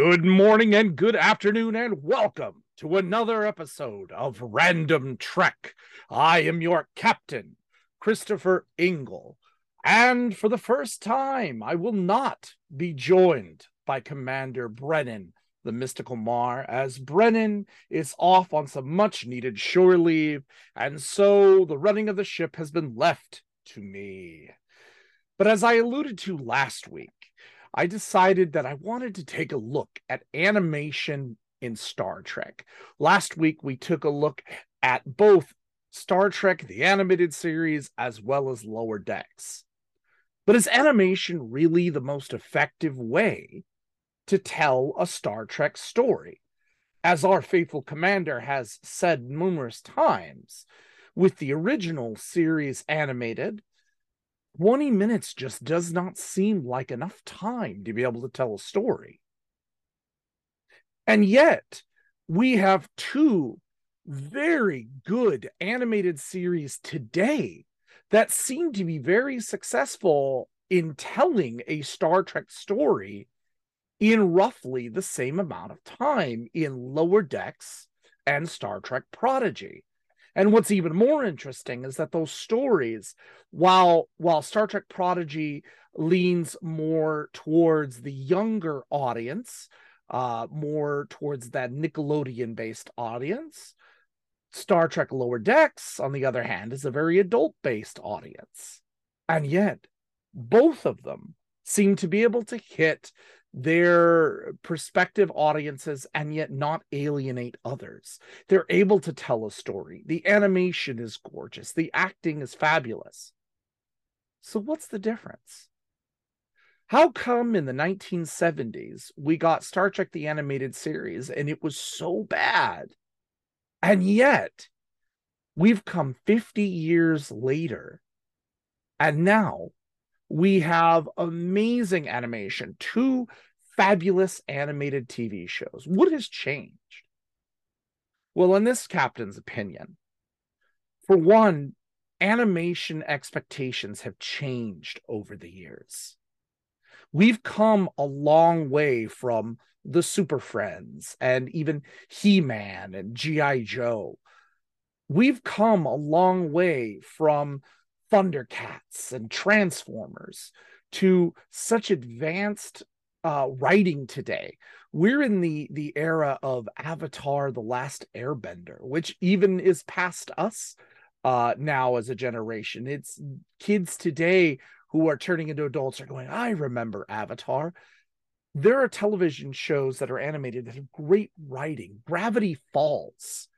Good morning and good afternoon, and welcome to another episode of Random Trek. I am your captain, Christopher Ingle, and for the first time, I will not be joined by Commander Brennan, the mystical Mar, as Brennan is off on some much needed shore leave, and so the running of the ship has been left to me. But as I alluded to last week, I decided that I wanted to take a look at animation in Star Trek. Last week, we took a look at both Star Trek, the animated series, as well as Lower Decks. But is animation really the most effective way to tell a Star Trek story? As our faithful commander has said numerous times, with the original series animated, 20 minutes just does not seem like enough time to be able to tell a story. And yet, we have two very good animated series today that seem to be very successful in telling a Star Trek story in roughly the same amount of time in Lower Decks and Star Trek Prodigy. And what's even more interesting is that those stories, while while Star Trek Prodigy leans more towards the younger audience, uh, more towards that Nickelodeon-based audience, Star Trek Lower Decks, on the other hand, is a very adult-based audience. And yet, both of them seem to be able to hit their prospective audiences and yet not alienate others. They're able to tell a story. The animation is gorgeous, the acting is fabulous. So, what's the difference? How come in the 1970s we got Star Trek the Animated Series and it was so bad? And yet we've come 50 years later and now we have amazing animation, two fabulous animated TV shows. What has changed? Well, in this captain's opinion, for one, animation expectations have changed over the years. We've come a long way from the Super Friends and even He Man and G.I. Joe. We've come a long way from Thundercats and Transformers to such advanced uh, writing today. We're in the the era of Avatar: The Last Airbender, which even is past us uh, now as a generation. It's kids today who are turning into adults are going, I remember Avatar. There are television shows that are animated that have great writing. Gravity Falls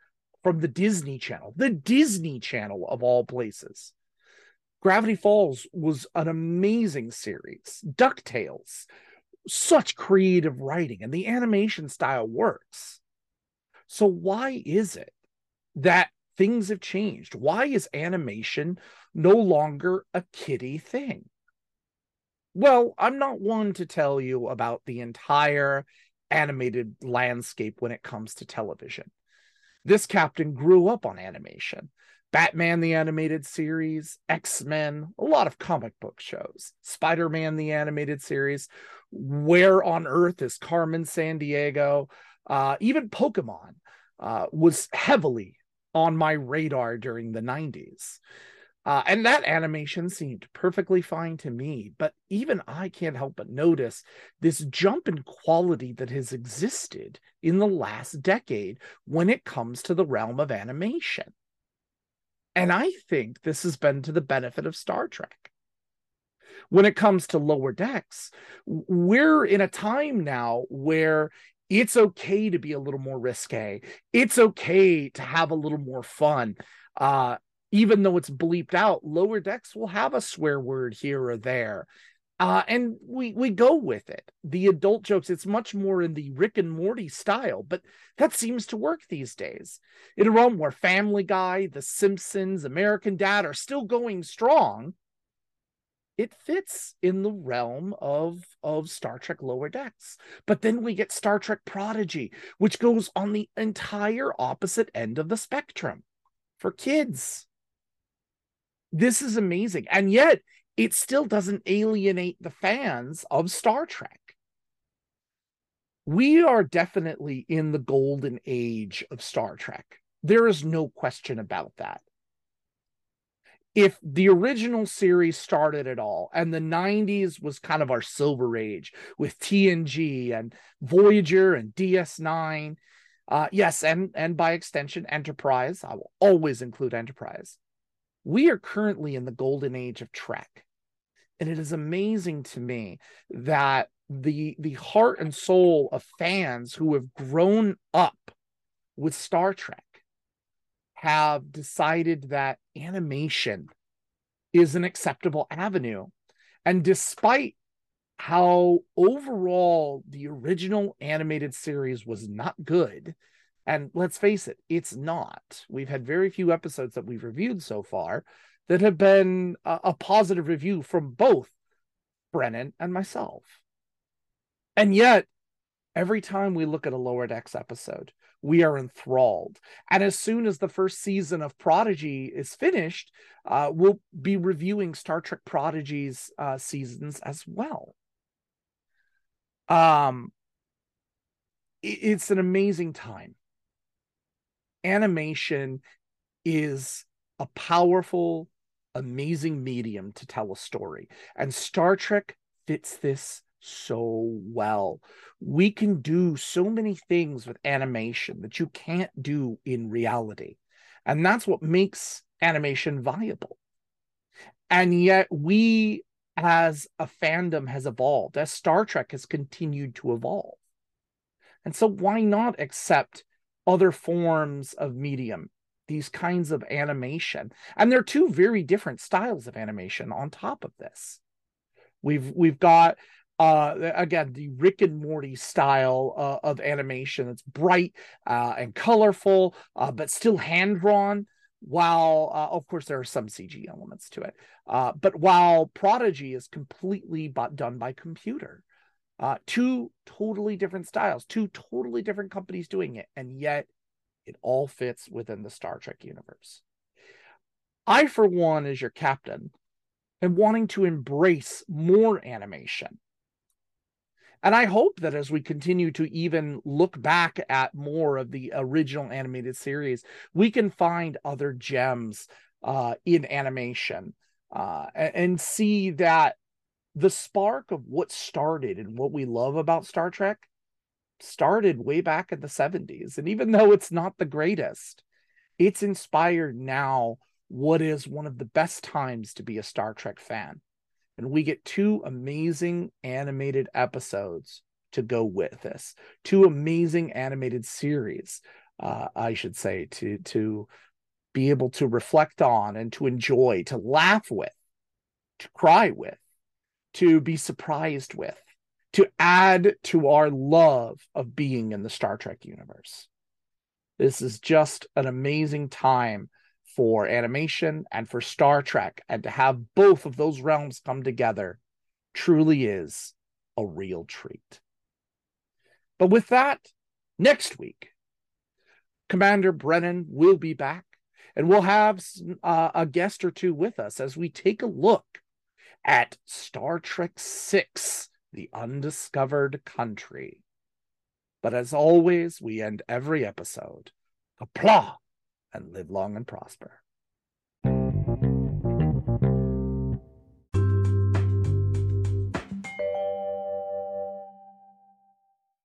from the Disney Channel, the Disney Channel of all places. Gravity Falls was an amazing series. DuckTales, such creative writing, and the animation style works. So, why is it that things have changed? Why is animation no longer a kiddie thing? Well, I'm not one to tell you about the entire animated landscape when it comes to television. This captain grew up on animation. Batman the animated series, X Men, a lot of comic book shows, Spider Man the animated series, Where on Earth is Carmen Sandiego, uh, even Pokemon uh, was heavily on my radar during the 90s. Uh, and that animation seemed perfectly fine to me, but even I can't help but notice this jump in quality that has existed in the last decade when it comes to the realm of animation. And I think this has been to the benefit of Star Trek. When it comes to lower decks, we're in a time now where it's okay to be a little more risque. It's okay to have a little more fun. Uh, even though it's bleeped out, lower decks will have a swear word here or there. Uh, and we we go with it. The adult jokes, it's much more in the Rick and Morty style, but that seems to work these days. In a realm where Family Guy, The Simpsons, American Dad are still going strong, it fits in the realm of of Star Trek Lower Decks. But then we get Star Trek Prodigy, which goes on the entire opposite end of the spectrum for kids. This is amazing. And yet it still doesn't alienate the fans of Star Trek. we are definitely in the golden age of Star Trek. There is no question about that. If the original series started at all, and the 90s was kind of our silver age with TNG and Voyager and DS9, uh, yes, and and by extension, Enterprise. I will always include Enterprise. We are currently in the golden age of Trek, and it is amazing to me that the the heart and soul of fans who have grown up with Star Trek have decided that animation is an acceptable avenue. And despite how overall the original animated series was not good, and let's face it, it's not. We've had very few episodes that we've reviewed so far that have been a, a positive review from both Brennan and myself. And yet, every time we look at a Lower Decks episode, we are enthralled. And as soon as the first season of Prodigy is finished, uh, we'll be reviewing Star Trek Prodigy's uh, seasons as well. Um, it's an amazing time. Animation is a powerful, amazing medium to tell a story, and Star Trek fits this so well. We can do so many things with animation that you can't do in reality. And that's what makes animation viable. And yet, we as a fandom has evolved, as Star Trek has continued to evolve. And so, why not accept other forms of medium, these kinds of animation? And they're two very different styles of animation on top of this. We've we've got uh, again, the Rick and Morty style uh, of animation. It's bright uh, and colorful, uh, but still hand drawn. While, uh, of course, there are some CG elements to it. Uh, but while Prodigy is completely done by computer, two totally different styles, two totally different companies doing it, and yet it all fits within the Star Trek universe. I, for one, as your captain, am wanting to embrace more animation and I hope that as we continue to even look back at more of the original animated series, we can find other gems uh, in animation uh, and, and see that the spark of what started and what we love about Star Trek started way back in the 70s. And even though it's not the greatest, it's inspired now what is one of the best times to be a Star Trek fan and we get two amazing animated episodes to go with this two amazing animated series uh, i should say to to be able to reflect on and to enjoy to laugh with to cry with to be surprised with to add to our love of being in the star trek universe this is just an amazing time for animation and for Star Trek, and to have both of those realms come together truly is a real treat. But with that, next week, Commander Brennan will be back, and we'll have uh, a guest or two with us as we take a look at Star Trek Six: The Undiscovered Country. But as always, we end every episode. Applause and live long and prosper.